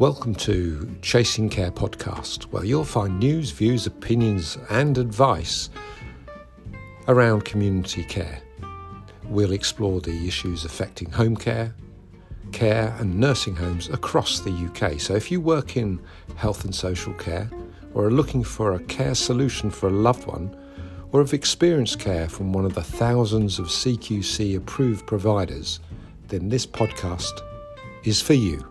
Welcome to Chasing Care Podcast, where you'll find news, views, opinions, and advice around community care. We'll explore the issues affecting home care, care, and nursing homes across the UK. So if you work in health and social care, or are looking for a care solution for a loved one, or have experienced care from one of the thousands of CQC approved providers, then this podcast is for you.